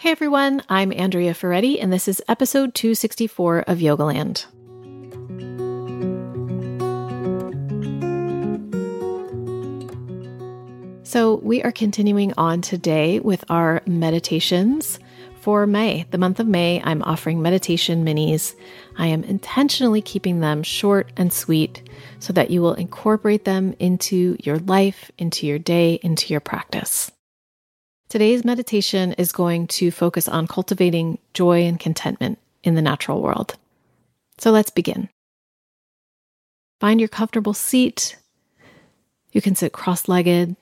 Hey everyone, I'm Andrea Ferretti, and this is episode 264 of Yogaland. So, we are continuing on today with our meditations for May. The month of May, I'm offering meditation minis. I am intentionally keeping them short and sweet so that you will incorporate them into your life, into your day, into your practice. Today's meditation is going to focus on cultivating joy and contentment in the natural world. So let's begin. Find your comfortable seat. You can sit cross legged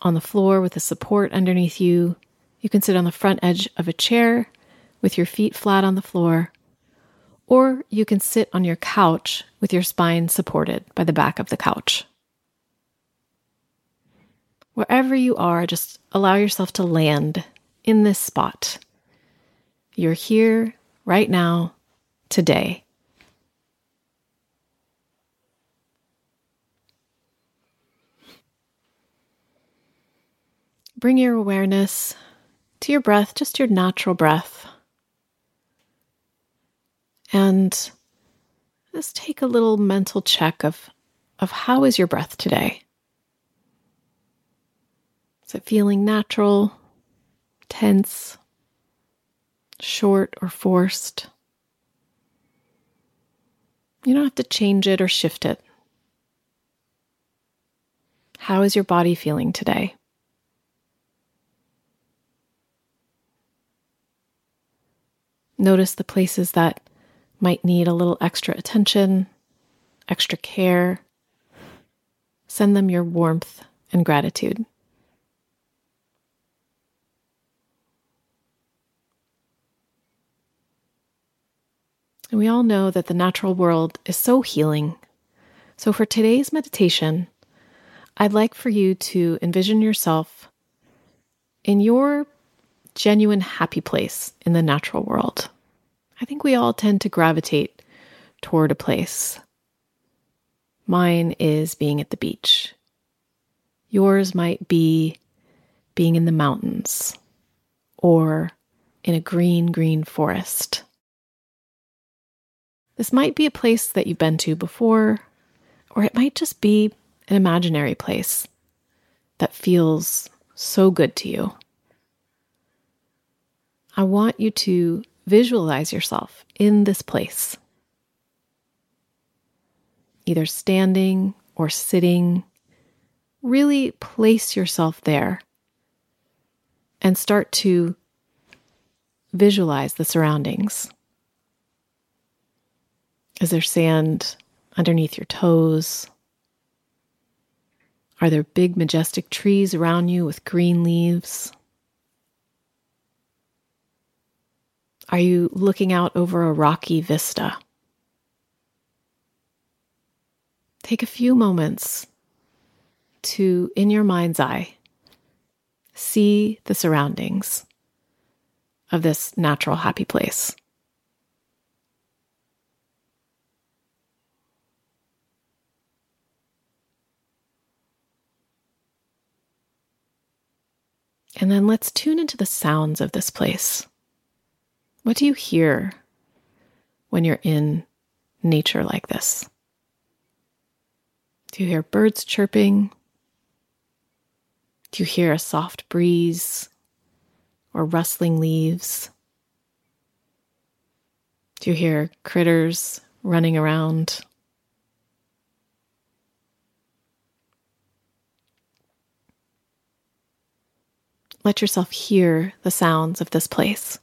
on the floor with a support underneath you. You can sit on the front edge of a chair with your feet flat on the floor. Or you can sit on your couch with your spine supported by the back of the couch. Wherever you are, just allow yourself to land in this spot. You're here right now, today. Bring your awareness to your breath, just your natural breath. And just take a little mental check of, of how is your breath today? Is it feeling natural, tense, short, or forced? You don't have to change it or shift it. How is your body feeling today? Notice the places that might need a little extra attention, extra care. Send them your warmth and gratitude. And we all know that the natural world is so healing. So, for today's meditation, I'd like for you to envision yourself in your genuine happy place in the natural world. I think we all tend to gravitate toward a place. Mine is being at the beach. Yours might be being in the mountains or in a green, green forest. This might be a place that you've been to before, or it might just be an imaginary place that feels so good to you. I want you to visualize yourself in this place, either standing or sitting. Really place yourself there and start to visualize the surroundings. Is there sand underneath your toes? Are there big, majestic trees around you with green leaves? Are you looking out over a rocky vista? Take a few moments to, in your mind's eye, see the surroundings of this natural happy place. And then let's tune into the sounds of this place. What do you hear when you're in nature like this? Do you hear birds chirping? Do you hear a soft breeze or rustling leaves? Do you hear critters running around? Let yourself hear the sounds of this place.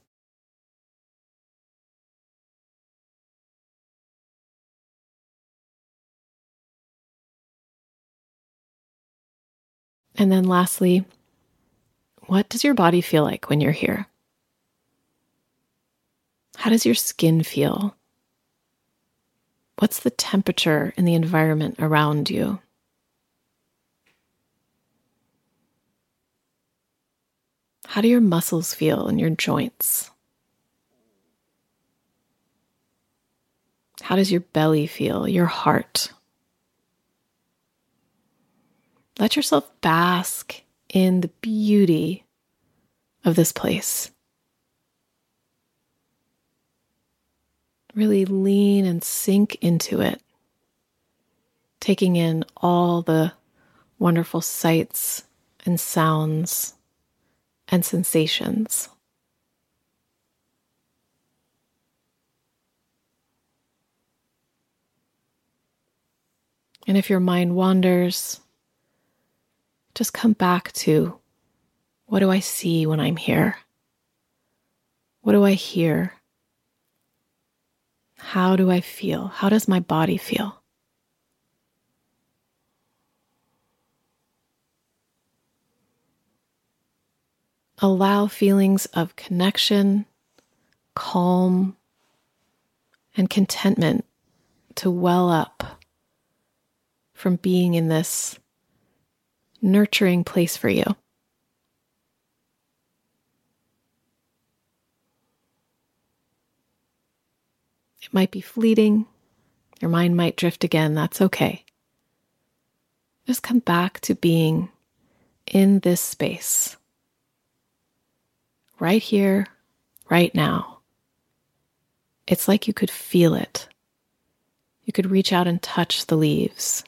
And then lastly, what does your body feel like when you're here? How does your skin feel? What's the temperature in the environment around you? How do your muscles feel and your joints? How does your belly feel, your heart? Let yourself bask in the beauty of this place. Really lean and sink into it, taking in all the wonderful sights and sounds and sensations. And if your mind wanders, just come back to what do I see when I'm here? What do I hear? How do I feel? How does my body feel? Allow feelings of connection, calm, and contentment to well up from being in this nurturing place for you. It might be fleeting. Your mind might drift again. That's okay. Just come back to being in this space. Right here, right now. It's like you could feel it. You could reach out and touch the leaves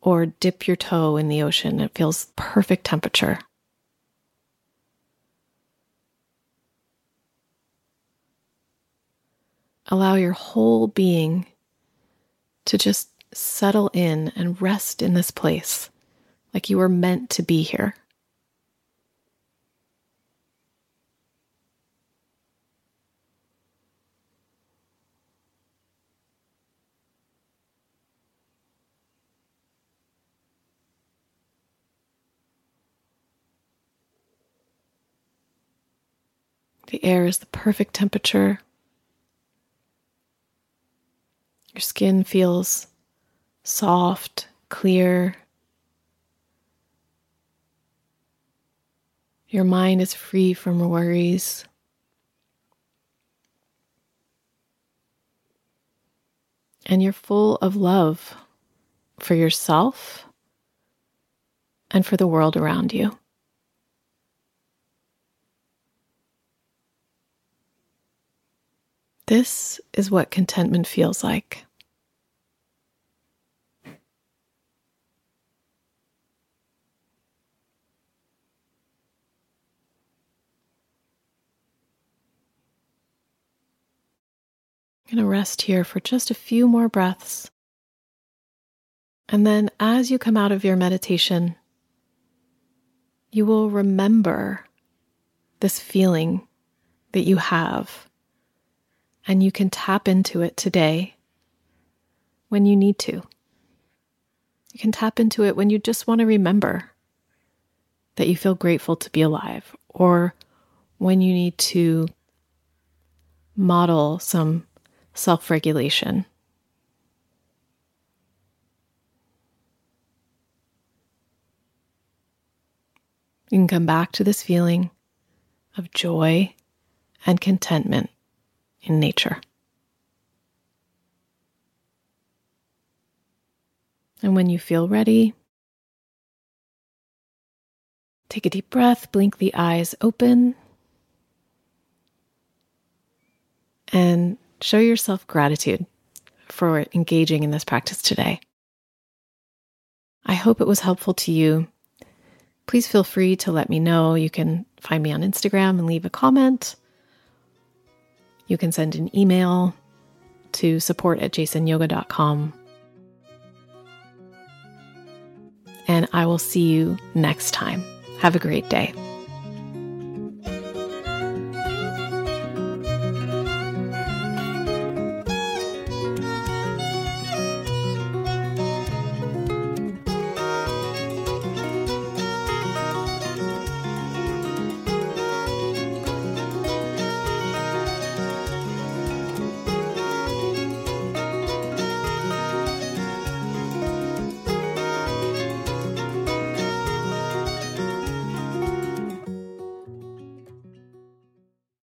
or dip your toe in the ocean. It feels perfect temperature. Allow your whole being to just settle in and rest in this place like you were meant to be here. The air is the perfect temperature. Your skin feels soft, clear. Your mind is free from worries. And you're full of love for yourself and for the world around you. This is what contentment feels like. I'm going to rest here for just a few more breaths. And then, as you come out of your meditation, you will remember this feeling that you have and you can tap into it today when you need to. You can tap into it when you just want to remember that you feel grateful to be alive, or when you need to model some self regulation. You can come back to this feeling of joy and contentment in nature. And when you feel ready, take a deep breath, blink the eyes open, and show yourself gratitude for engaging in this practice today. I hope it was helpful to you. Please feel free to let me know. You can find me on Instagram and leave a comment you can send an email to support at jasonyoga.com. And I will see you next time. Have a great day.